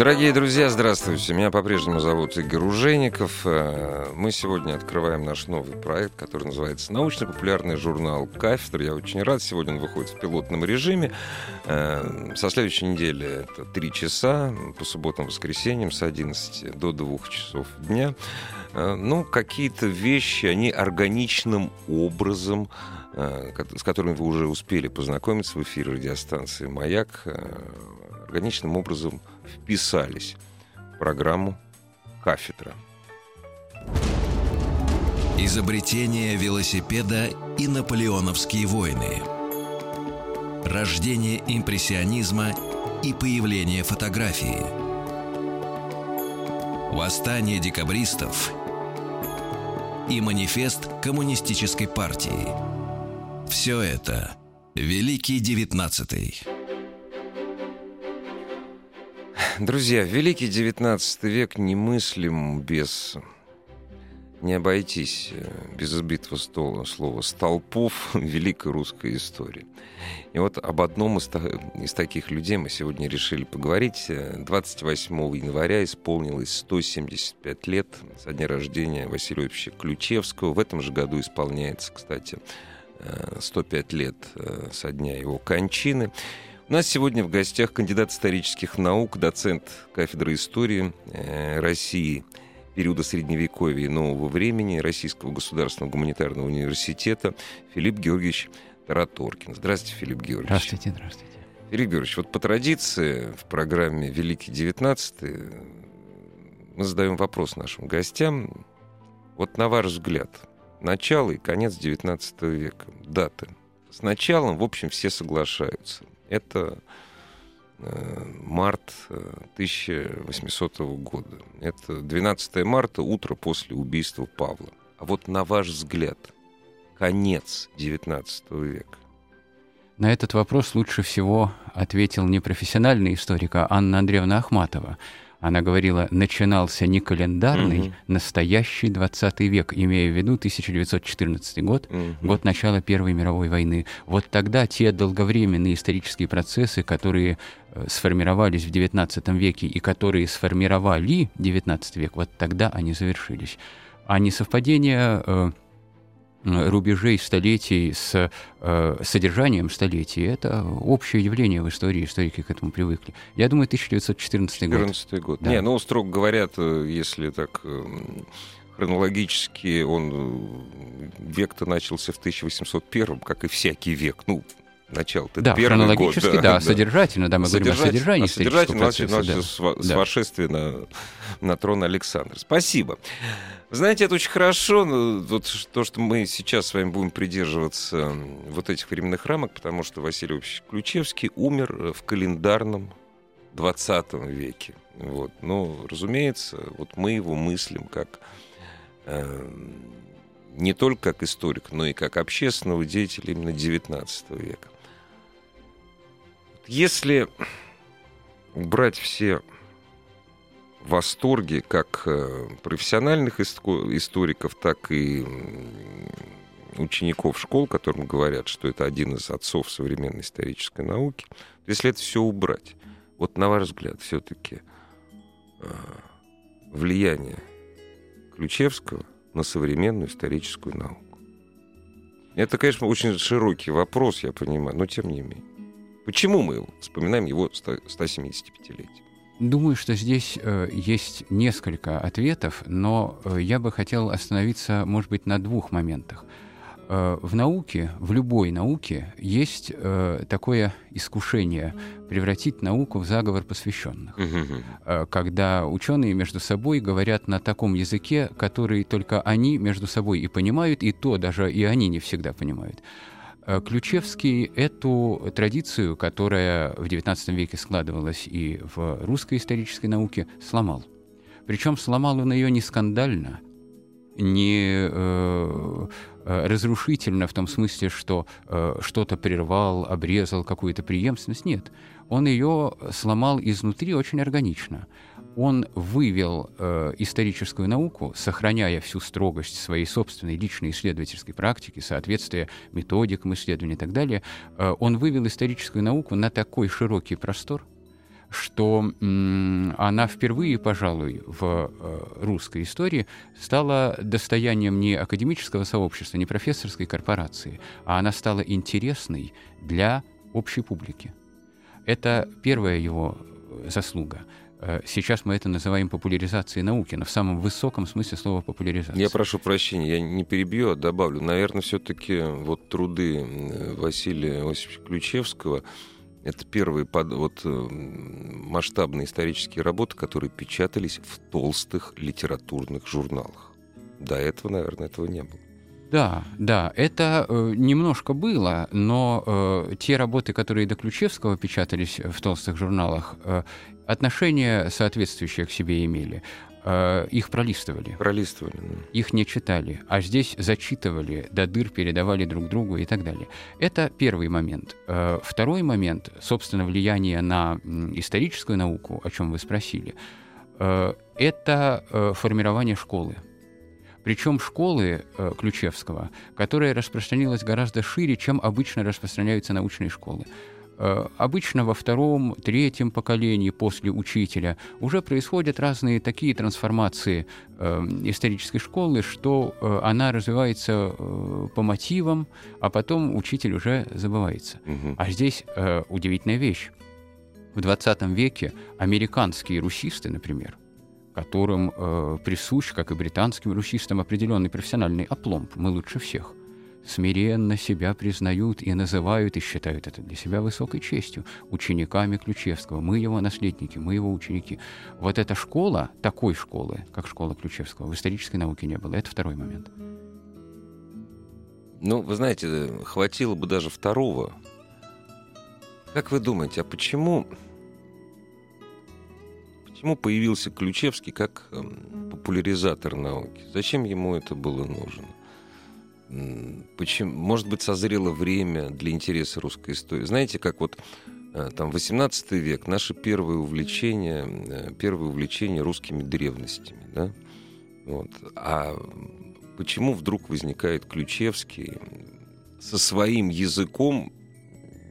Дорогие друзья, здравствуйте. Меня по-прежнему зовут Игорь Ужеников. Э, мы сегодня открываем наш новый проект, который называется «Научно-популярный журнал «Кафедра». Я очень рад. Сегодня он выходит в пилотном режиме. Э, со следующей недели это три часа, по субботам, воскресеньям с 11 до 2 часов дня. Э, ну, какие-то вещи, они органичным образом с которыми вы уже успели познакомиться в эфире радиостанции «Маяк», органичным образом вписались в программу «Кафедра». Изобретение велосипеда и наполеоновские войны. Рождение импрессионизма и появление фотографии. Восстание декабристов и манифест коммунистической партии. Все это Великий Девятнадцатый. Друзья, Великий XIX век немыслим без... Не обойтись э, без избитого стола, слова «столпов» великой русской истории. И вот об одном из, из таких людей мы сегодня решили поговорить. 28 января исполнилось 175 лет со дня рождения Василия Ильича Ключевского. В этом же году исполняется, кстати, 105 э, лет э, со дня его кончины. У нас сегодня в гостях кандидат исторических наук, доцент кафедры истории э, России периода Средневековья и нового времени Российского государственного гуманитарного университета Филипп Георгиевич Тараторкин. Здравствуйте, Филипп Георгиевич. Здравствуйте, здравствуйте. Филипп Георгиевич, вот по традиции в программе «Великий девятнадцатый» мы задаем вопрос нашим гостям. Вот на ваш взгляд, начало и конец XIX века, даты. С началом, в общем, все соглашаются. Это э, март 1800 э, года. Это 12 марта, утро после убийства Павла. А вот на ваш взгляд, конец XIX века? На этот вопрос лучше всего ответил не профессиональный историк, а Анна Андреевна Ахматова – она говорила, начинался не календарный, угу. настоящий 20 век, имея в виду 1914 год, угу. год начала Первой мировой войны. Вот тогда те долговременные исторические процессы, которые э, сформировались в XIX веке и которые сформировали XIX век, вот тогда они завершились. А несовпадение э, рубежей столетий с э, содержанием столетий. Это общее явление в истории, историки к этому привыкли. Я думаю, 1914 год. 14 год. Да. Не, ну, строго говорят, э, если так э, хронологически, он э, век-то начался в 1801, как и всякий век. Ну, начало-то да, первый хронологически, год, да, да, содержательно, да, мы говорим о содержании содержательно процесса, да. с, да. восшествия на, на трон Александра. Спасибо. Знаете, это очень хорошо, ну, вот то, что мы сейчас с вами будем придерживаться вот этих временных рамок, потому что Василий Ильич Ключевский умер в календарном 20 веке. Вот. Но, разумеется, вот мы его мыслим как э, не только как историк, но и как общественного деятеля именно 19 века. Если брать все восторге как э, профессиональных историков, так и учеников школ, которым говорят, что это один из отцов современной исторической науки. Если это все убрать, вот на ваш взгляд, все-таки э, влияние Ключевского на современную историческую науку. Это, конечно, очень широкий вопрос, я понимаю, но тем не менее. Почему мы вспоминаем его 175-летие? Думаю, что здесь э, есть несколько ответов, но э, я бы хотел остановиться, может быть, на двух моментах. Э, в науке, в любой науке, есть э, такое искушение превратить науку в заговор посвященных. Э, когда ученые между собой говорят на таком языке, который только они между собой и понимают, и то даже и они не всегда понимают. Э, Ключевский эту традицию, которая в XIX веке складывалась и в русской исторической науке, сломал. Причем сломал он ее не скандально, не э, э, разрушительно в том смысле, что э, что-то прервал, обрезал какую-то преемственность. Нет. Он ее сломал изнутри очень органично. Он вывел э, историческую науку, сохраняя всю строгость своей собственной личной исследовательской практики, соответствие методикам исследований и так далее. Э, он вывел историческую науку на такой широкий простор, что она впервые, пожалуй, в э, русской истории стала достоянием не академического сообщества, не профессорской корпорации, а она стала интересной для общей публики. Это первая его заслуга. Э, сейчас мы это называем популяризацией науки, но в самом высоком смысле слова популяризация. Я прошу прощения, я не перебью, а добавлю. Наверное, все-таки вот труды Василия Осиповича Ключевского – это первые под, вот, э, масштабные исторические работы, которые печатались в толстых литературных журналах. До этого, наверное, этого не было. Да, да, это э, немножко было, но э, те работы, которые до Ключевского печатались в толстых журналах, э, отношение соответствующее к себе имели. Э, их пролистывали. Пролистывали. Да. Их не читали, а здесь зачитывали, до дыр передавали друг другу и так далее. Это первый момент. Э, второй момент, собственно, влияние на историческую науку, о чем вы спросили, э, это формирование школы. Причем школы Ключевского, которая распространилась гораздо шире, чем обычно распространяются научные школы. Э, обычно во втором, третьем поколении после учителя уже происходят разные такие трансформации э, исторической школы, что э, она развивается по мотивам, а потом учитель уже забывается. Угу. А здесь удивительная вещь. В 20 веке американские русисты, например, которым э, присущ, как и британским русистам, определенный профессиональный опломб. Мы лучше всех смиренно себя признают и называют и считают это для себя высокой честью учениками Ключевского. Мы его наследники, мы его ученики. Вот эта школа, такой школы, как школа Ключевского, в исторической науке не было. Это второй момент. Ну, вы знаете, хватило бы даже второго. Как вы думаете, а почему, почему появился Ключевский как эм, популяризатор науки? Зачем ему это было нужно? почему, может быть, созрело время для интереса русской истории. Знаете, как вот э, там 18 век, наше первое увлечение, э, первое увлечение русскими древностями, да? Вот. А почему вдруг возникает Ключевский со своим языком,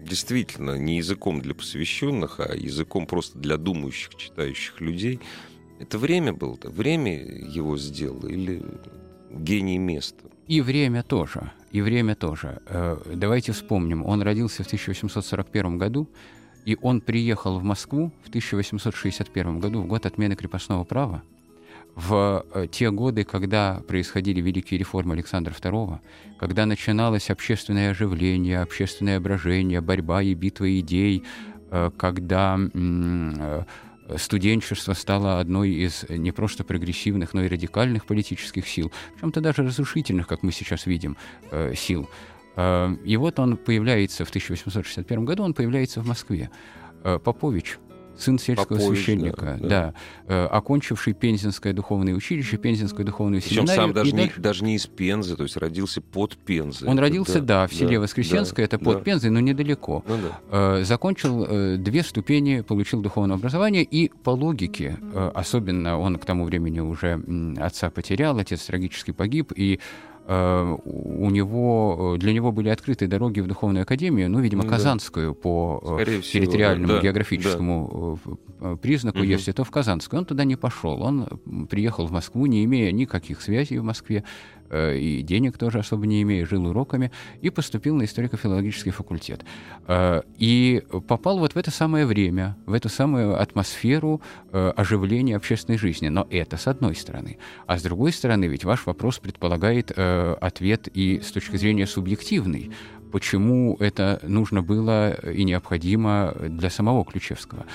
действительно не языком для посвященных, а языком просто для думающих, читающих людей? Это время было-то? Время его сделало или гений места? И время тоже. И время тоже. Э, давайте вспомним. Он родился в 1841 году, и он приехал в Москву в 1861 году, в год отмены крепостного права, в э, те годы, когда происходили великие реформы Александра II, когда начиналось общественное оживление, общественное брожение, борьба и битва идей, э, когда студенчество стало одной из не просто прогрессивных, но и радикальных политических сил, в чем-то даже разрушительных, как мы сейчас видим, э, сил. Э, и вот он появляется в 1861 году, он появляется в Москве. Э, Попович – сын сельского Попович, священника, да, да. да, окончивший Пензенское духовное училище, Пензенскую духовную Причем семинарию. сам даже, не, дальше... даже не из Пензы, то есть родился под Пензой. Он родился, да, да в селе да, Воскресенское, да, это под да. Пензой, но недалеко. Ну, да. Закончил э, две ступени, получил духовное образование, и по логике, э, особенно он к тому времени уже отца потерял, отец трагически погиб, и Э, у него, для него были открыты дороги в Духовную Академию, ну, видимо, Казанскую по э, Скорее территориальному да, географическому да. Э, признаку, угу. если то в Казанскую. Он туда не пошел. Он приехал в Москву, не имея никаких связей в Москве, Э, и денег тоже особо не имея, жил уроками, и поступил на историко-филологический факультет. Э, и попал вот в это самое время, в эту самую атмосферу э, оживления общественной жизни. Но это с одной стороны. А с другой стороны, ведь ваш вопрос предполагает ответ и с точки зрения субъективный почему это нужно было и необходимо для самого Ключевского.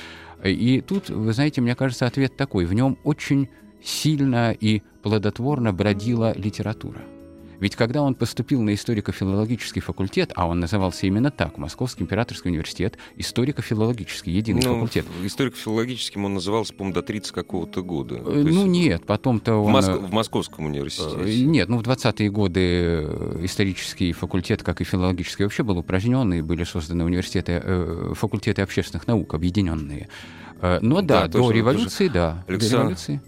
И тут, вы знаете, мне кажется, ответ такой. В нем очень сильно и плодотворно бродила литература. Ведь когда он поступил на историко-филологический факультет, а он назывался именно так, Московский императорский университет, историко-филологический, единый ну, факультет. Историко-филологическим он назывался, по-моему, до 30 какого-то года. Э, ну есть... нет, потом-то он... В, Моск... в Московском университете. Э, нет, ну в 20-е годы э, исторический факультет, как и филологический, вообще был упразднен, и были созданы университеты, факультеты общественных наук, объединенные. Но да, да до революции, тоже... да. Александр... До революции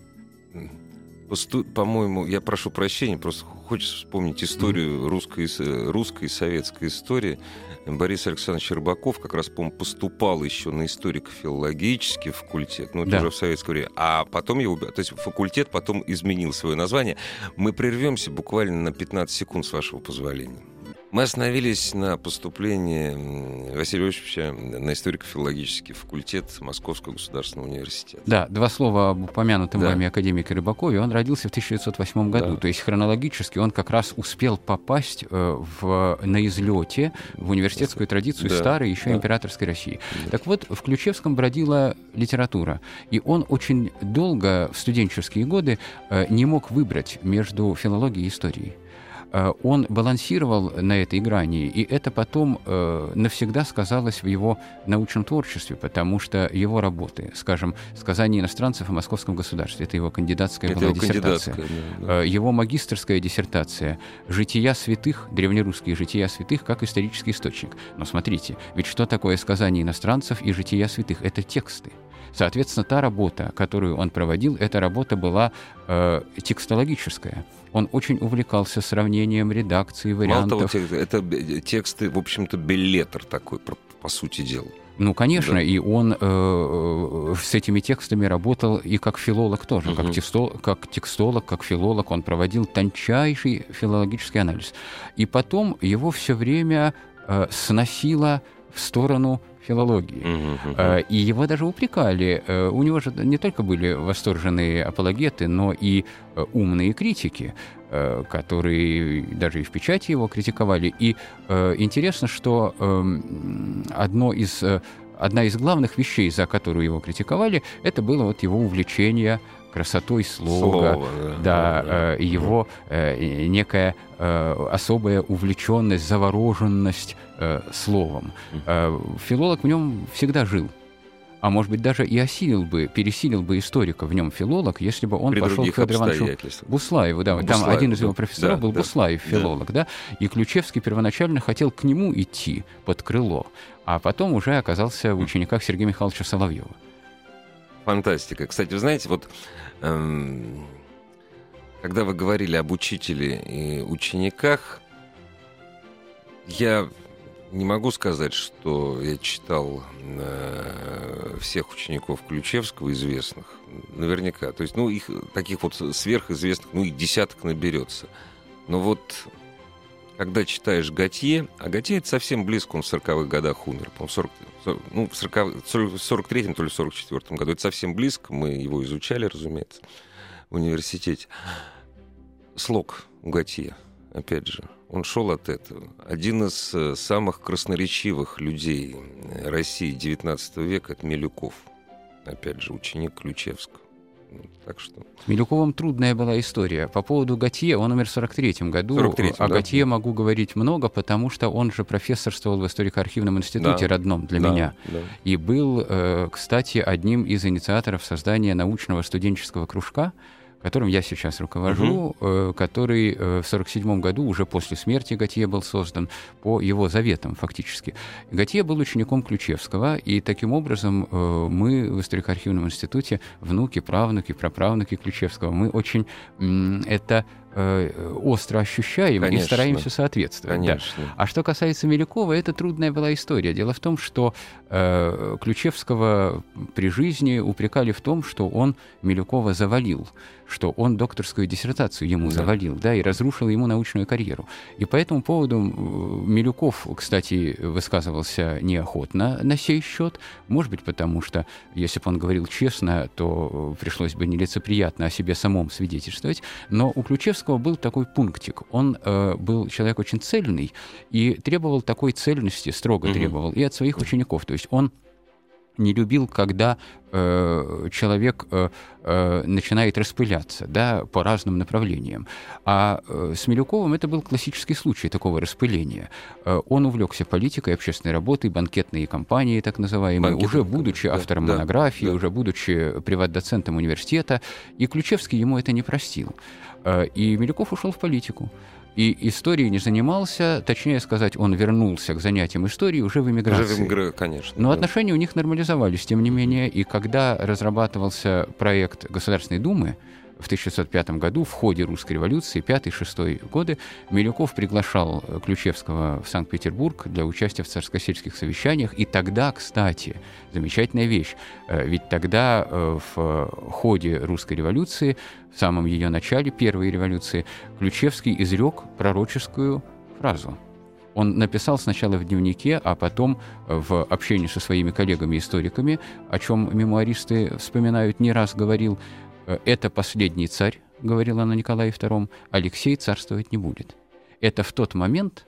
по-моему, я прошу прощения, просто хочется вспомнить историю русской, русской и советской истории. Борис Александрович Рыбаков как раз, по-моему, поступал еще на историко-филологический факультет, ну, да. уже в советское время, а потом его, то есть факультет потом изменил свое название. Мы прервемся буквально на 15 секунд, с вашего позволения. Мы остановились на поступлении Василия Иосифовича на историко-филологический факультет Московского государственного университета. Да, два слова об упомянутом да. вами академике Рыбакове. Он родился в 1908 году, да. то есть хронологически он как раз успел попасть э, в, на излете в университетскую традицию да. старой еще да. императорской России. Да. Так вот, в Ключевском бродила литература, и он очень долго в студенческие годы э, не мог выбрать между филологией и историей. Э, он балансировал на этой грани, и это потом э, навсегда сказалось в его научном творчестве, потому что его работы, скажем, «Сказание иностранцев о московском государстве», это его кандидатская это была его диссертация, да, да. Э, его магистрская диссертация «Жития святых», древнерусские «Жития святых» как исторический источник. Но смотрите, ведь что такое «Сказание иностранцев» и «Жития святых»? Это тексты. Соответственно, та работа, которую он проводил, эта работа была э, текстологическая. Он очень увлекался сравнением редакции, вариантов. Мало того, это тексты, в общем-то, беллетр такой, по сути дела. Ну, конечно, да. и он э, э, с этими текстами работал и как филолог тоже, угу. как, текстол, как текстолог, как филолог, он проводил тончайший филологический анализ. И потом его все время э, сносило в сторону филологии. Uh-huh, И его даже упрекали. Э, у него же не только были восторженные апологеты, но и э, умные критики, которые даже и в печати его критиковали. И интересно, что эм, одно из одна из главных вещей, за которую его критиковали, это было вот его увлечение красотой слога, Слово, да, да, да, его э, некая э, особая увлеченность, завороженность э, словом. Э, филолог в нем всегда жил а может быть даже и осилил бы, пересилил бы историка в нем филолог, если бы он При пошел к Федору Ивановичу Буслаеву. Да, Буслаев, там один из его профессоров да, был да, Буслаев, филолог, да. да, и Ключевский первоначально хотел к нему идти под крыло, а потом уже оказался в учениках Сергея Михайловича Соловьева. Фантастика. Кстати, вы знаете, вот эм, когда вы говорили об учителе и учениках, я не могу сказать, что я читал э, всех учеников Ключевского известных. Наверняка. То есть, ну, их таких вот сверхизвестных, ну, и десяток наберется. Но вот когда читаешь Готье, а Готье это совсем близко, он в 40-х годах умер, по 40, 40, ну, в 40, 43-м, то ли 44-м году, это совсем близко, мы его изучали, разумеется, в университете. Слог у Готье, опять же, он шел от этого. Один из э, самых красноречивых людей России XIX века – это Милюков, опять же, ученик Ключевского. Так что... С Милюковым трудная была история. По поводу Готье, он умер в 43-м году. 43 о да? Готье могу говорить много, потому что он же профессорствовал в историко-архивном институте да. родном для да, меня. Да. И был, э, кстати, одним из инициаторов создания научного студенческого кружка, которым я сейчас руковожу, угу. который э, в 1947 году, уже после смерти Готье был создан, по его заветам фактически. Готье был учеником Ключевского, и таким образом э, мы в историко-архивном институте, внуки, правнуки, праправнуки Ключевского, мы очень это остро ощущаем Конечно. и стараемся соответствовать. Конечно. Да. А что касается Милюкова, это трудная была история. Дело в том, что э, Ключевского при жизни упрекали в том, что он Милюкова завалил, что он докторскую диссертацию ему да. завалил, да, и разрушил ему научную карьеру. И по этому поводу Милюков, кстати, высказывался неохотно на сей счет, может быть, потому что, если бы он говорил честно, то пришлось бы нелицеприятно о себе самом свидетельствовать, но у Ключевского Достоевского был такой пунктик. Он э, был человек очень цельный и требовал такой цельности, строго угу. требовал, и от своих учеников. То есть он не любил, когда э, человек э, э, начинает распыляться да, по разным направлениям. А э, с Милюковым это был классический случай такого распыления. Э, он увлекся политикой, общественной работой, банкетные компании, так называемые, Банкет, уже будучи автором да, монографии, да. уже будучи приват-доцентом университета. И Ключевский ему это не простил. Э, и Милюков ушел в политику и историей не занимался, точнее сказать, он вернулся к занятиям истории уже в эмиграции. Уже в эмиграции, конечно. Но да. отношения у них нормализовались, тем не менее, и когда разрабатывался проект Государственной Думы, в 1605 году в ходе русской революции, 5-6 годы, Милюков приглашал Ключевского в Санкт-Петербург для участия в царско-сельских совещаниях. И тогда, кстати, замечательная вещь, э, ведь тогда э, в ходе русской революции, в самом ее начале, первой революции, Ключевский изрек пророческую фразу – он написал сначала в дневнике, а потом в общении со своими коллегами-историками, о чем мемуаристы вспоминают, не раз говорил, Э, это последний царь, говорила она Николаю II, Алексей царствовать не будет. Это в тот момент,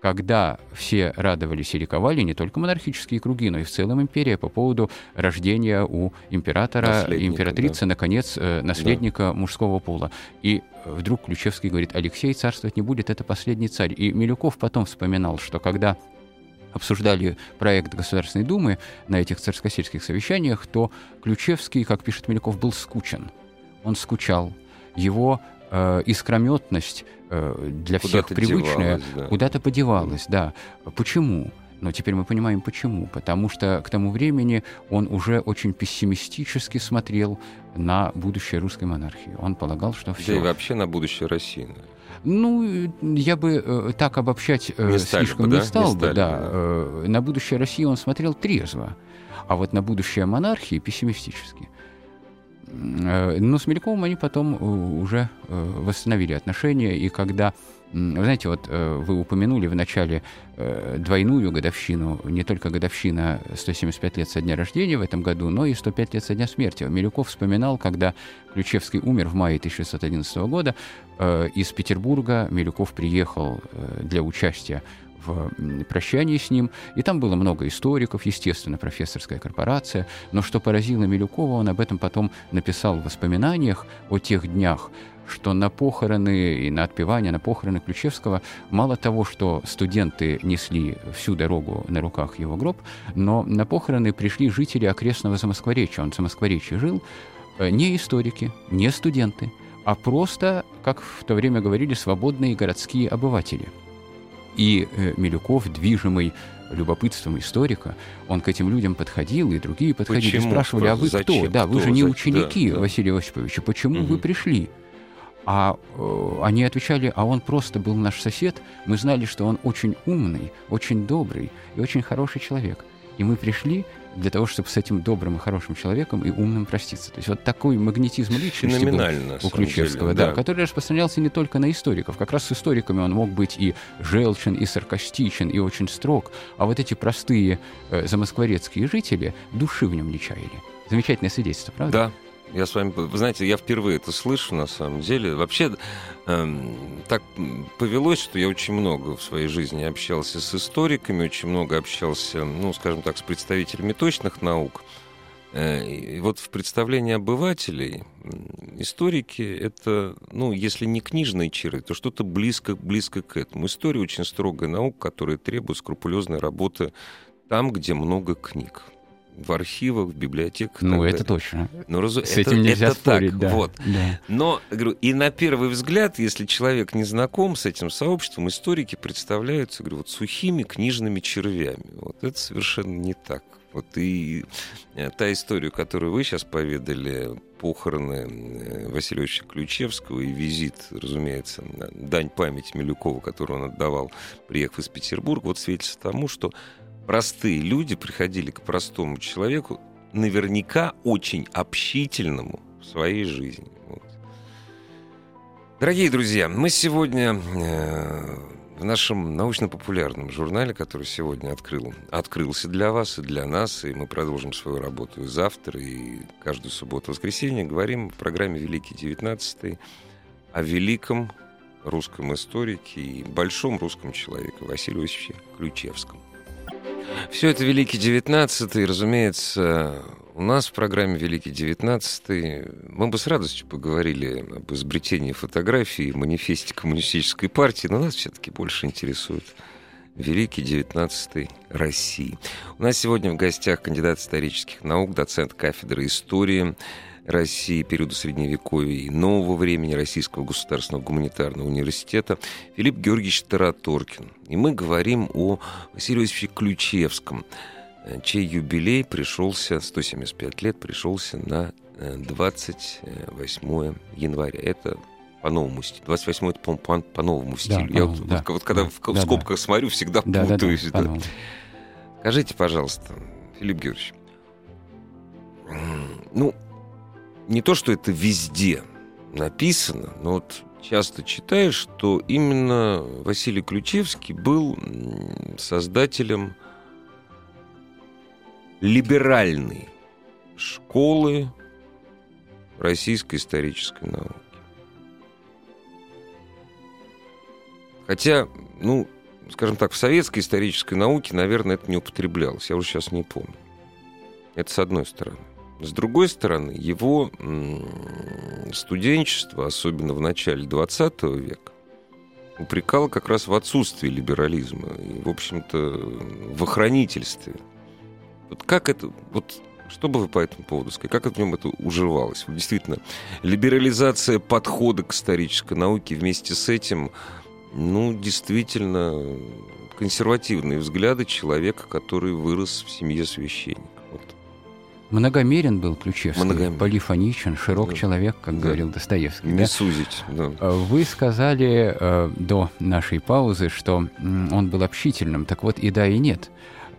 когда все радовались и ликовали, не только монархические круги, но и в целом империя по поводу рождения у императора императрицы, да. наконец, э, наследника да. мужского пола. И вдруг Ключевский говорит, Алексей царствовать не будет, это последний царь. И Милюков потом вспоминал, что когда обсуждали проект Государственной Думы на этих царскосельских совещаниях, то Ключевский, как пишет Миляков, был скучен. Он скучал. Его э, искрометность э, для куда всех привычная да. куда-то подевалась, да. Почему? Но теперь мы понимаем, почему. Потому что к тому времени он уже очень пессимистически смотрел на будущее русской монархии. Он полагал, что все... Да и вообще на будущее России. Ну, я бы э, так обобщать э, не слишком бы, не стал не бы, да. да. Э, на будущее России он смотрел трезво, а вот на будущее монархии пессимистически. Но с Мельковым они потом уже восстановили отношения, и когда вы знаете, вот вы упомянули в начале двойную годовщину, не только годовщина 175 лет со дня рождения в этом году, но и 105 лет со дня смерти. Милюков вспоминал, когда Ключевский умер в мае 1611 года, из Петербурга Милюков приехал для участия в прощании с ним, и там было много историков, естественно, профессорская корпорация, но что поразило Милюкова, он об этом потом написал в воспоминаниях о тех днях, что на похороны и на отпевание на похороны Ключевского мало того, что студенты несли всю дорогу на руках его гроб, но на похороны пришли жители окрестного Замоскворечья. Он в Замоскворечье жил, э, не историки, не студенты, а просто, как в то время говорили, свободные городские обыватели – и э, Милюков, движимый любопытством историка, он к этим людям подходил, и другие подходили, почему? спрашивали, а вы Зачем? кто? Да, вы же не ученики да, Василия Осиповича, почему угу. вы пришли? А э, они отвечали, а он просто был наш сосед, мы знали, что он очень умный, очень добрый и очень хороший человек. И мы пришли для того, чтобы с этим добрым и хорошим человеком и умным проститься. То есть вот такой магнетизм личности был у Ключевского, деле, да, да. который распространялся не только на историков. Как раз с историками он мог быть и желчен, и саркастичен, и очень строг. А вот эти простые э, замоскворецкие жители души в нем не чаяли. Замечательное свидетельство, правда? Да, я с вами, вы знаете, я впервые это слышу на самом деле. Вообще э, так повелось, что я очень много в своей жизни общался с историками, очень много общался, ну, скажем так, с представителями точных наук. Э, и вот в представлении обывателей историки это, ну, если не книжные черы, то что-то близко, близко к этому. История очень строгая наука, которая требует скрупулезной работы там, где много книг в архивах, в библиотеках. Ну, это точно. Ну, раз... С это, этим нельзя это спорить, так, да. Вот. Да. Но, говорю, и на первый взгляд, если человек не знаком с этим сообществом, историки представляются, говорю, вот сухими книжными червями. Вот это совершенно не так. Вот и э, та история, которую вы сейчас поведали, похороны э, Василия Ключевского и визит, разумеется, дань памяти Милюкова, которую он отдавал, приехав из Петербурга, вот свидетельство тому, что простые люди приходили к простому человеку, наверняка очень общительному в своей жизни. Вот. Дорогие друзья, мы сегодня э, в нашем научно-популярном журнале, который сегодня открыл, открылся для вас и для нас, и мы продолжим свою работу и завтра, и каждую субботу-воскресенье, говорим в программе «Великий девятнадцатый» о великом русском историке и большом русском человеке Василию Иосифовиче Ключевском. Все это Великий Девятнадцатый, разумеется, у нас в программе Великий Девятнадцатый мы бы с радостью поговорили об изобретении фотографии в манифесте коммунистической партии, но нас все-таки больше интересует Великий Девятнадцатый России. У нас сегодня в гостях кандидат исторических наук, доцент кафедры истории России периода Средневековья и нового времени Российского государственного гуманитарного университета Филипп Георгиевич Тараторкин. И мы говорим о Василии Иосифовиче Ключевском, э, чей юбилей пришелся, 175 лет, пришелся на 28 э, января. Это по новому стилю. 28 это, по, по, по новому стилю. Да, Я вот, да, вот, когда да, в, в скобках да. смотрю, всегда да, путаюсь. Да, да, да. Скажите, пожалуйста, Филипп Георгиевич, ну, не то, что это везде написано, но вот часто читаешь, что именно Василий Ключевский был создателем либеральной школы российской исторической науки. Хотя, ну, скажем так, в советской исторической науке, наверное, это не употреблялось. Я уже сейчас не помню. Это с одной стороны. С другой стороны, его студенчество, особенно в начале XX века, упрекало как раз в отсутствии либерализма и, в общем-то, в охранительстве. Вот как это, вот что бы вы по этому поводу сказали? Как в нем это уживалось? Вот действительно, либерализация подхода к исторической науке вместе с этим, ну, действительно, консервативные взгляды человека, который вырос в семье священника. Многомерен был Ключевский, Многомерен. полифоничен, широк да. человек, как да. говорил Достоевский. Не да? сузить. Да. А вы сказали э, до нашей паузы, что он был общительным. Так вот, и да, и нет.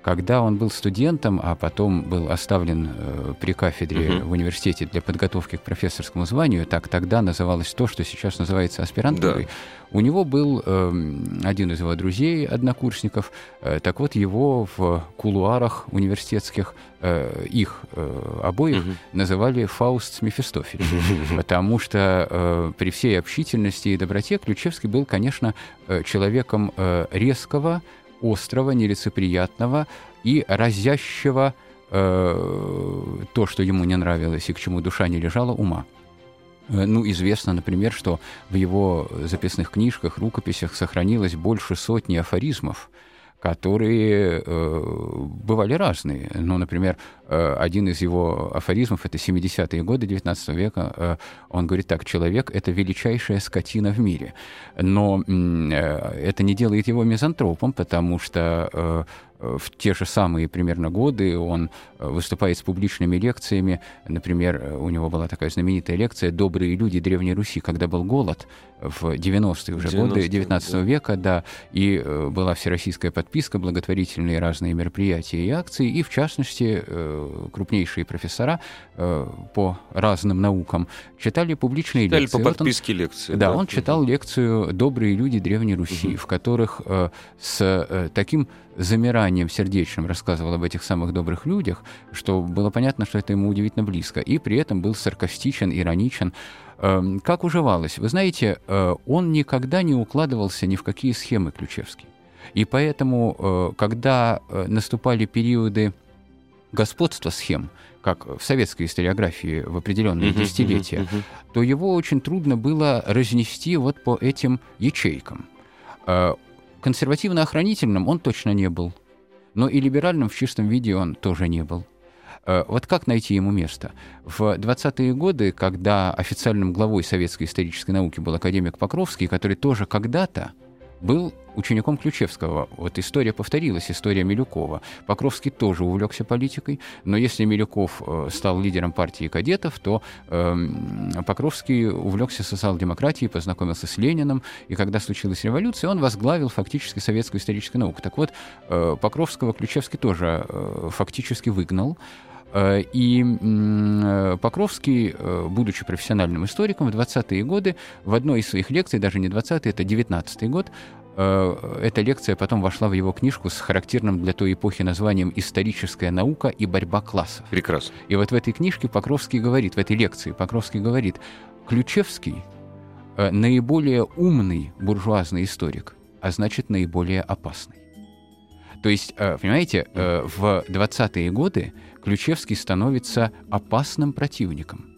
Когда он был студентом, а потом был оставлен э, при кафедре угу. в университете для подготовки к профессорскому званию, так тогда называлось то, что сейчас называется аспирантурой, да. у него был э, один из его друзей, однокурсников, э, так вот его в кулуарах университетских, э, их э, обоих угу. называли Фауст с Мефистофелем, потому что э, при всей общительности и доброте Ключевский был, конечно, э, человеком э, резкого, острого, нелицеприятного и разящего э, то, что ему не нравилось и к чему душа не лежала, ума. Э, ну, известно, например, что в его записных книжках, рукописях сохранилось больше сотни афоризмов, которые э, бывали разные. Ну, например, э, один из его афоризмов, это 70-е годы XIX века, э, он говорит так, человек — это величайшая скотина в мире. Но э, это не делает его мизантропом, потому что э, в те же самые примерно годы он э, выступает с публичными лекциями. Например, э, у него была такая знаменитая лекция «Добрые люди Древней Руси», когда был голод в 90-е уже 90 годы 19 да. века, да, и э, была всероссийская подписка, благотворительные разные мероприятия и акции, и, в частности, крупнейшие профессора по разным наукам читали публичные читали лекции. по подписке вот он, лекции. Да, да, он читал лекцию «Добрые люди Древней Руси», угу. в которых с таким замиранием сердечным рассказывал об этих самых добрых людях, что было понятно, что это ему удивительно близко. И при этом был саркастичен, ироничен. Эм, как уживалось? Вы знаете, э, он никогда не укладывался ни в какие схемы Ключевский. И поэтому, э, когда э, наступали периоды господства схем, как в советской историографии в определенные uh-huh, десятилетия, uh-huh, uh-huh. то его очень трудно было разнести вот по этим ячейкам консервативно-охранительным он точно не был, но и либеральным в чистом виде он тоже не был. Э, вот как найти ему место? В 20-е годы, когда официальным главой советской исторической науки был академик Покровский, который тоже когда-то был учеником Ключевского. Вот история повторилась, история Милюкова. Покровский тоже увлекся политикой, но если Милюков э, стал лидером партии кадетов, то э, Покровский увлекся социал-демократией, познакомился с Лениным, и когда случилась революция, он возглавил фактически советскую историческую науку. Так вот, э, Покровского Ключевский тоже э, фактически выгнал, и э, Покровский, будучи профессиональным историком, в 20-е годы в одной из своих лекций, даже не 20-е, это 19-й год, Э, эта лекция потом вошла в его книжку с характерным для той эпохи названием «Историческая наука и борьба классов». Прекрасно. И вот в этой книжке Покровский говорит, в этой лекции Покровский говорит, Ключевский э, наиболее умный буржуазный историк, а значит, наиболее опасный. То есть, э, понимаете, э, в 20-е годы Ключевский становится опасным противником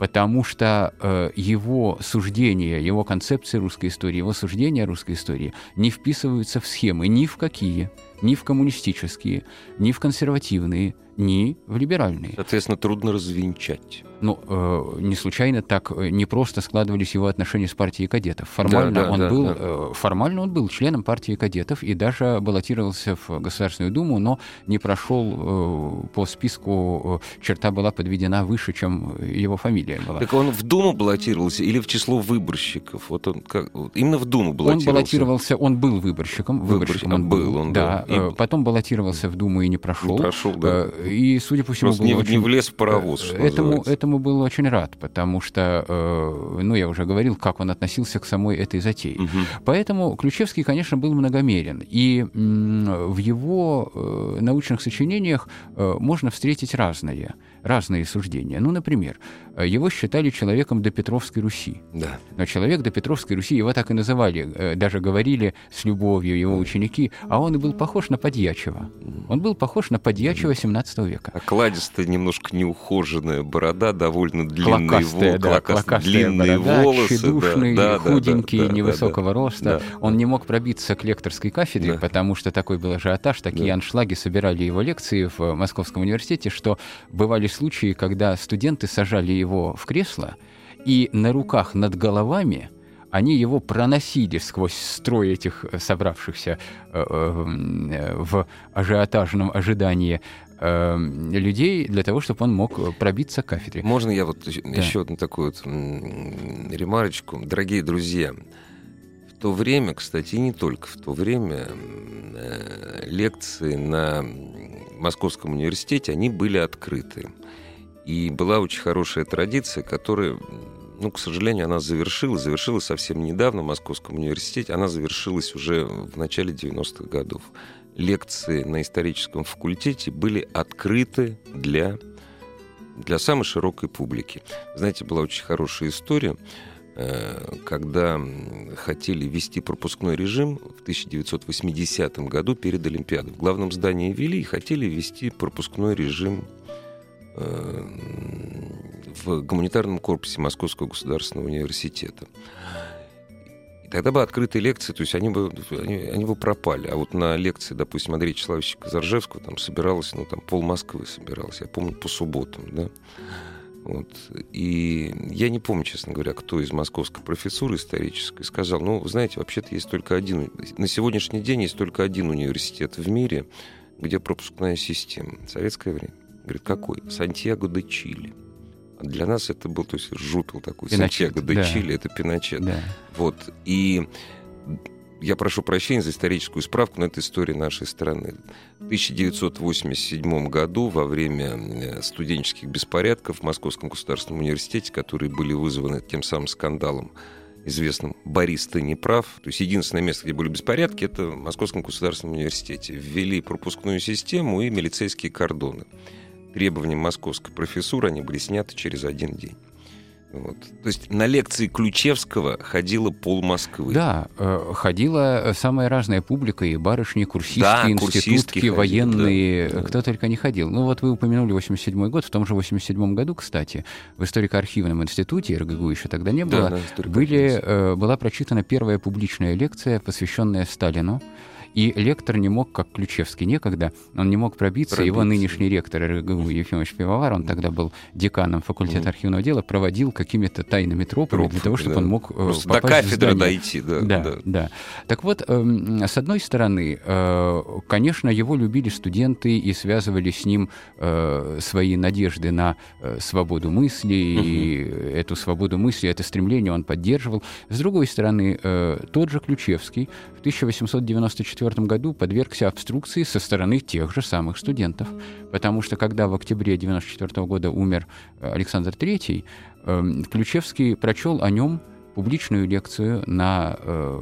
потому что э, его суждения, его концепции русской истории, его суждения русской истории не вписываются в схемы ни в какие, ни в коммунистические, ни в консервативные, ни в либеральные. Соответственно, трудно развенчать. Ну, э, не случайно так э, не просто складывались его отношения с партией кадетов. Формально, да, да, он да, был, да. Э, формально он был членом партии кадетов и даже баллотировался в Государственную Думу, но не прошел э, по списку, э, черта была подведена выше, чем его фамилия была. Так он в Думу баллотировался или в число выборщиков? Вот он как, именно в Думу баллотировался? Он баллотировался, он был выборщиком. Выборщиком, он был, он, да. да. И... Потом баллотировался в Думу и не прошел. Не прошел, да. И, судя по всему, Просто не, очень... не влез в паровоз, этому этому был очень рад, потому что, э, ну, я уже говорил, как он относился к самой этой затее. Угу. Поэтому Ключевский, конечно, был многомерен. И в его э, научных сочинениях э, можно встретить разные разные суждения. Ну, например, э, его считали человеком до Петровской Руси. Да. Но человек до Петровской Руси, его так и называли, э, даже говорили с любовью его ученики, а он и был похож на Подьячева. Он был похож на Подьячева 17 века. Окладистая, немножко неухоженная борода, довольно длинные, клокастая, вол... да, клокастая длинные борода, волосы. Тщедушный, да, худенький, да, да, невысокого да, роста. Да, он не мог пробиться к лекторской кафедре, да. потому что такой был ажиотаж, такие да. аншлаги собирали его лекции в Московском университете, что бывали случаи, когда студенты сажали его в кресло, и на руках над головами они его проносили сквозь строй этих собравшихся э, э, в ажиотажном ожидании э, людей для того, чтобы он мог пробиться к кафедре. Можно я вот да. еще одну такую вот ремарочку? Дорогие друзья, то время, кстати, не только в то время, лекции на Московском университете, они были открыты. И была очень хорошая традиция, которая, ну, к сожалению, она завершилась, завершилась совсем недавно в Московском университете, она завершилась уже в начале 90-х годов. Лекции на историческом факультете были открыты для, для самой широкой публики. Знаете, была очень хорошая история, э, когда хотели ввести пропускной режим в 1980 году перед Олимпиадой. В главном здании ввели и хотели ввести пропускной режим Э, в гуманитарном корпусе Московского государственного университета. И тогда бы открытые лекции, то есть они бы, они, они бы пропали. А вот на лекции, допустим, Андрея Вячеславовича Казаржевского там собиралось, ну, там пол Москвы собиралось, я помню, по субботам, да. Вот. И я не помню, честно говоря, кто из московской профессуры исторической сказал, ну, знаете, вообще-то есть только один, на сегодняшний день есть только один университет в мире, где пропускная система. Советское время. Говорит, какой? Сантьяго де Чили. А для нас это был, то есть жупил такой. Пиночет, Сантьяго де да. Чили, это Пиночет. Да. Вот. И я прошу прощения за историческую справку, но это история нашей страны. В 1987 году во время э, студенческих беспорядков в Московском государственном университете, которые были вызваны тем самым скандалом, известным «Борис, ты не прав». То есть единственное место, где были беспорядки, это в Московском государственном университете. Ввели пропускную систему и милицейские кордоны требованиям московской профессуры они были сняты через один день. Вот. То есть на лекции Ключевского ходила пол Москвы. Да, э, ходила самая разная публика, и барышни, курсистки, да, институтки, ходили, военные, да. кто только не ходил. Ну вот вы упомянули 87 год, в том же 87 году, кстати, в историко-архивном институте, РГГУ еще тогда не было, да, да, были, э, была прочитана первая публичная лекция, посвященная Сталину. И лектор не мог, как Ключевский некогда, он не мог пробиться. пробиться. Его нынешний ректор РГГУ Ефимович Пивовар, он тогда был деканом факультета архивного дела, проводил какими-то тайными тропами Троп, для того, чтобы да. он мог э, Просто попасть до кафедры дойти. Да, да, да. да. Так вот, эм, с одной стороны, э, конечно, его любили студенты и связывали с ним э, свои надежды на свободу мысли, и эту свободу мысли, это стремление он поддерживал. С другой стороны, тот же Ключевский в 1894 1994 году подвергся обструкции со стороны тех же самых студентов. Потому что когда в октябре 1994 года умер э, Александр III, эм, Ключевский прочел о нем публичную лекцию на э,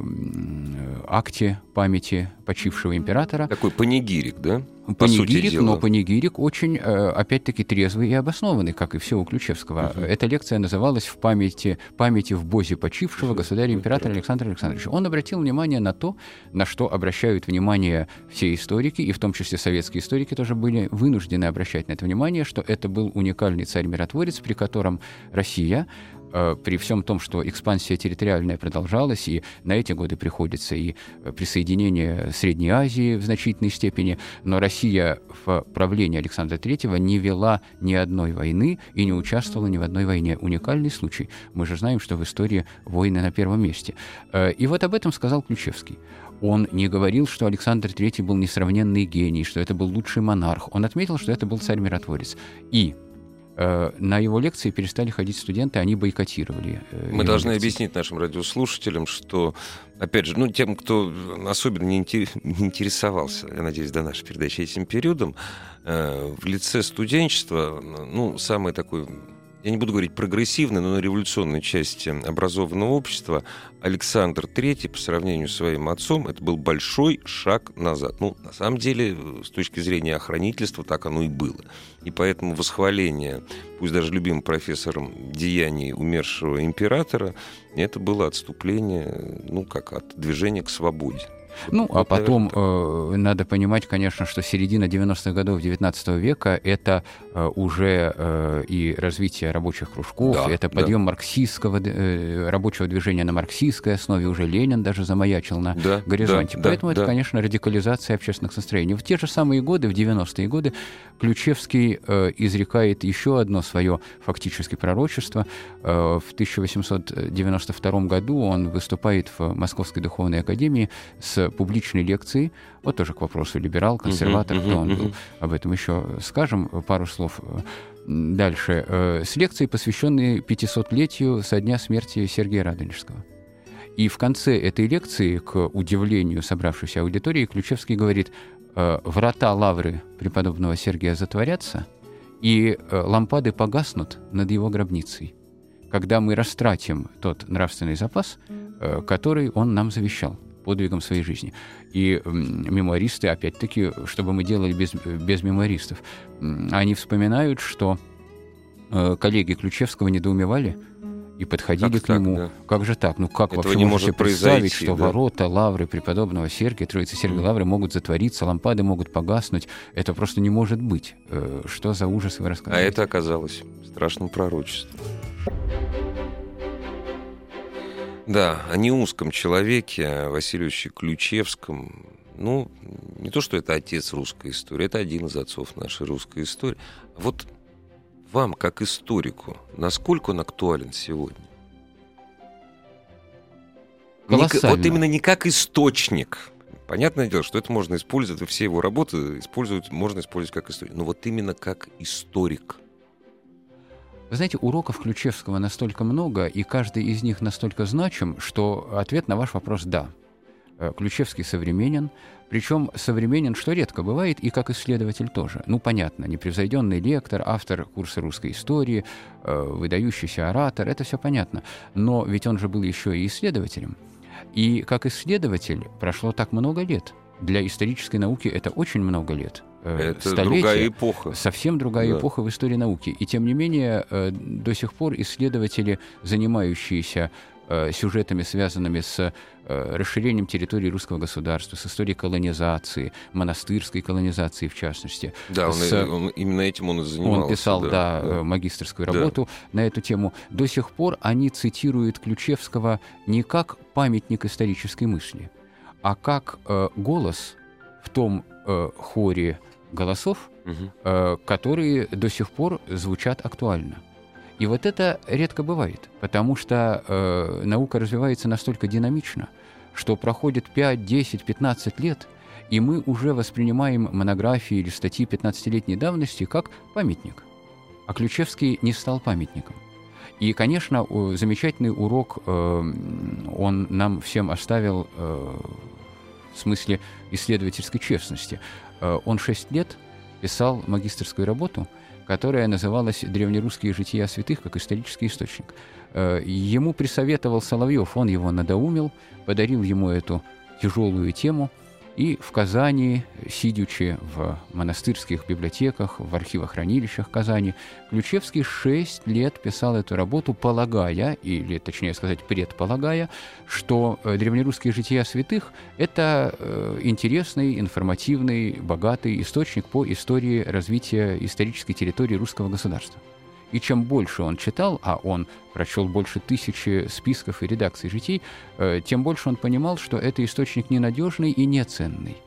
акте памяти почившего императора. Такой панигирик, да? панигирик, но панигирик очень, э, опять-таки, трезвый и обоснованный, как и все у Ключевского. Uh-huh. Эта лекция называлась «В памяти, памяти в бозе почившего государя-императора Александра Александровича». Он обратил внимание на то, на что обращают внимание все историки, и в том числе советские историки тоже были вынуждены обращать на это внимание, что это был уникальный царь-миротворец, при котором Россия Э, при всем том, что экспансия территориальная продолжалась, и на эти годы приходится и присоединение Средней Азии в значительной степени, но Россия в правлении Александра III не вела ни одной войны и не участвовала ни в одной войне. Уникальный случай. Мы же знаем, что в истории войны на первом месте. Э, и вот об этом сказал Ключевский. Он не говорил, что Александр III был несравненный гений, что это был лучший монарх. Он отметил, что это был царь-миротворец. И Э, на его лекции перестали ходить студенты, они бойкотировали. Э, Мы должны лекции. объяснить нашим радиослушателям, что, опять же, ну, тем, кто особенно не интересовался, я надеюсь, до нашей передачи этим периодом, э, в лице студенчества, ну, самый такой я не буду говорить прогрессивной, но на революционной части образованного общества, Александр III по сравнению с своим отцом, это был большой шаг назад. Ну, на самом деле, с точки зрения охранительства, так оно и было. И поэтому восхваление, пусть даже любимым профессором, деяний умершего императора, это было отступление, ну, как от движения к свободе. Ну, а потом э, надо понимать, конечно, что середина 90-х годов 19 века — это э, уже э, и развитие рабочих кружков, да, это подъем да. марксистского э, рабочего движения на марксистской основе, уже Ленин даже замаячил на да, горизонте. Да, Поэтому да, это, да. конечно, радикализация общественных настроений. В те же самые годы, в 90-е годы, Ключевский э, изрекает еще одно свое фактически пророчество. Э, в 1892 году он выступает в Московской духовной академии с публичной лекцией, вот тоже к вопросу либерал, консерватор, uh-huh, кто он был, об этом еще скажем пару слов. Дальше. Э, с лекцией, посвященной 500-летию со дня смерти Сергея Радонежского. И в конце этой лекции, к удивлению собравшейся аудитории, Ключевский говорит, «Э, врата лавры преподобного Сергия затворятся, и э, лампады погаснут над его гробницей, когда мы растратим тот нравственный запас, который он нам завещал подвигом своей жизни. И мемуаристы, опять-таки, чтобы мы делали без, без мемуаристов, они вспоминают, что э, коллеги Ключевского недоумевали, и подходили как к так, нему. Да. Как же так? Ну как Этого вообще не представить, что да? ворота лавры преподобного Сергия, Троицы Сергия mm. Лавры могут затвориться, лампады могут погаснуть? Это просто не может быть. Э, что за ужас вы рассказываете? А это оказалось страшным пророчеством. Да, о неузком человеке, Васильевиче Ключевском. Ну, не то, что это отец русской истории, это один из отцов нашей русской истории. Вот вам, как историку, насколько он актуален сегодня? Не, вот именно не как источник. Понятное дело, что это можно использовать, все его работы использовать, можно использовать как историк. Но вот именно как историк – вы знаете, уроков Ключевского настолько много, и каждый из них настолько значим, что ответ на ваш вопрос – да. Э, Ключевский современен, причем современен, что редко бывает, и как исследователь тоже. Ну, понятно, непревзойденный лектор, автор курса русской истории, э, выдающийся оратор, это все понятно. Но ведь он же был еще и исследователем. И как исследователь прошло так много лет. Для исторической науки это очень много лет. Э, Это столетия. другая эпоха. Совсем другая да. эпоха в истории науки. И тем не менее, э, до сих пор исследователи, занимающиеся э, сюжетами, связанными с расширением территории русского государства, с историей колонизации, монастырской колонизации в частности. Да, с... он, он, именно этим он и занимался. Он писал, да, да, да. магистрскую работу да. на эту тему. До сих пор они цитируют Ключевского не как памятник исторической мысли, а как э, голос в том э, хоре голосов, угу. э, которые до сих пор звучат актуально. И вот это редко бывает, потому что э, наука развивается настолько динамично, что проходит 5, 10, 15 лет, и мы уже воспринимаем монографии или статьи 15-летней давности как памятник. А Ключевский не стал памятником. И, конечно, замечательный урок э, он нам всем оставил э, в смысле исследовательской честности. Э, он шесть лет писал магистрскую работу, которая называлась «Древнерусские жития святых» как исторический источник. Э, ему присоветовал Соловьев, он его надоумил, подарил ему эту тяжелую тему, И в Казани, сидячи в монастырских библиотеках, в архивохранилищах Казани, Ключевский шесть лет писал эту работу, полагая, или точнее сказать, предполагая, что э, древнерусские жития святых – это э, интересный, информативный, богатый источник по истории развития исторической территории русского государства. И чем больше он читал, а он прочел больше тысячи списков и редакций житий, э, тем больше он понимал, что это источник ненадежный и неценный.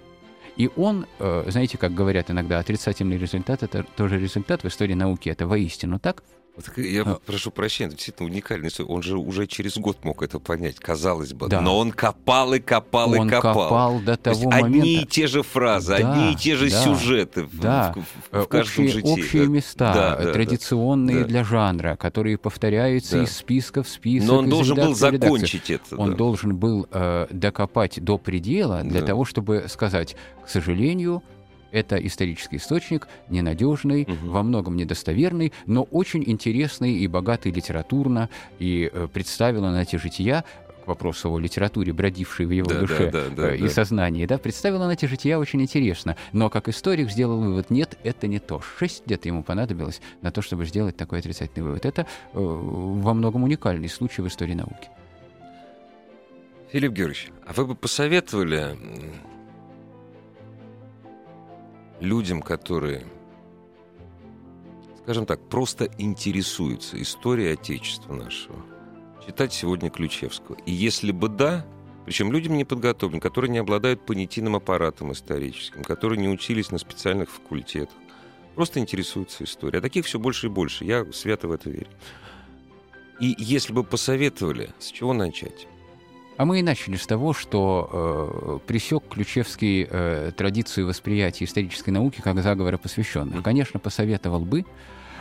И он, э, знаете, как говорят иногда, отрицательный результат – это тоже результат в истории науки, это воистину так – я а... прошу прощения, это действительно уникальный. Он же уже через год мог это понять, казалось бы. Да. Но он копал и копал он и копал. копал до того То момента. Одни и те же фразы, да, одни и те же да, сюжеты да. в, в, в каждом общие, житии. Общие места, да, традиционные да. для жанра, которые повторяются да. из списка в список. Но он должен был закончить это. Он да. должен был э, докопать до предела для да. того, чтобы сказать, к сожалению, это исторический источник, ненадежный, угу. во многом недостоверный, но очень интересный и богатый литературно, и э, представил он эти жития к вопросу о литературе, бродившей в его да, душе да, да, да, и да. сознании, да, представил он эти жития очень интересно. Но как историк сделал вывод, нет, это не то. Шесть лет ему понадобилось на то, чтобы сделать такой отрицательный вывод. Это э, во многом уникальный случай в истории науки. Филипп Георгиевич, а вы бы посоветовали людям, которые, скажем так, просто интересуются историей Отечества нашего, читать сегодня Ключевского? И если бы да, причем людям неподготовленным, которые не обладают понятийным аппаратом историческим, которые не учились на специальных факультетах, просто интересуются историей. А таких все больше и больше. Я свято в это верю. И если бы посоветовали, с чего начать? А мы и начали с того, что э, пресек Ключевский э, традицию восприятия исторической науки как заговора посвященных. Конечно, посоветовал бы,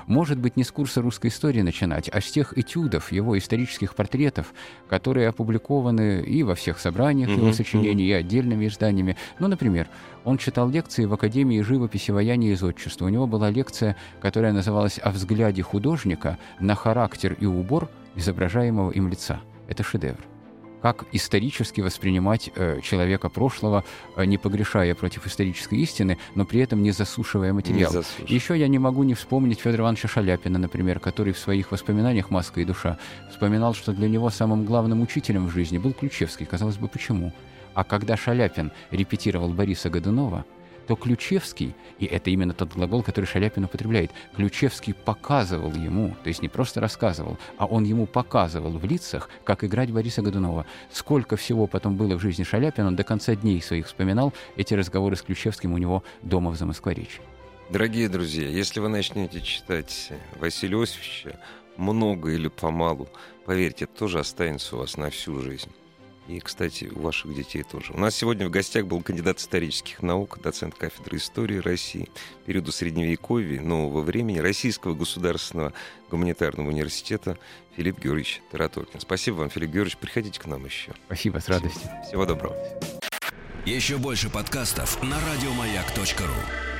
может быть, не с курса русской истории начинать, а с тех этюдов, его исторических портретов, которые опубликованы и во всех собраниях mm-hmm. его сочинений, и отдельными изданиями. Ну, например, он читал лекции в Академии живописи, вояния и зодчества. У него была лекция, которая называлась «О взгляде художника на характер и убор изображаемого им лица». Это шедевр как исторически воспринимать э, человека прошлого, э, не погрешая против исторической истины, но при этом не засушивая материал. Не Еще я не могу не вспомнить Федора Ивановича Шаляпина, например, который в своих воспоминаниях «Маска и душа» вспоминал, что для него самым главным учителем в жизни был Ключевский. Казалось бы, почему? А когда Шаляпин репетировал Бориса Годунова, то Ключевский, и это именно тот глагол, который Шаляпин употребляет, Ключевский показывал ему, то есть не просто рассказывал, а он ему показывал в лицах, как играть Бориса Годунова. Сколько всего потом было в жизни Шаляпина, он до конца дней своих вспоминал эти разговоры с Ключевским у него дома в Замоскворечье. Дорогие друзья, если вы начнете читать Василия Иосифовича много или помалу, поверьте, тоже останется у вас на всю жизнь. И, кстати, у ваших детей тоже. У нас сегодня в гостях был кандидат исторических наук, доцент кафедры истории России, периода Средневековья, нового времени, Российского государственного гуманитарного университета Филипп Георгиевич Тараторкин. Спасибо вам, Филипп Георгиевич. Приходите к нам еще. Спасибо, с радостью. Всего доброго. Еще больше подкастов на радиомаяк.ру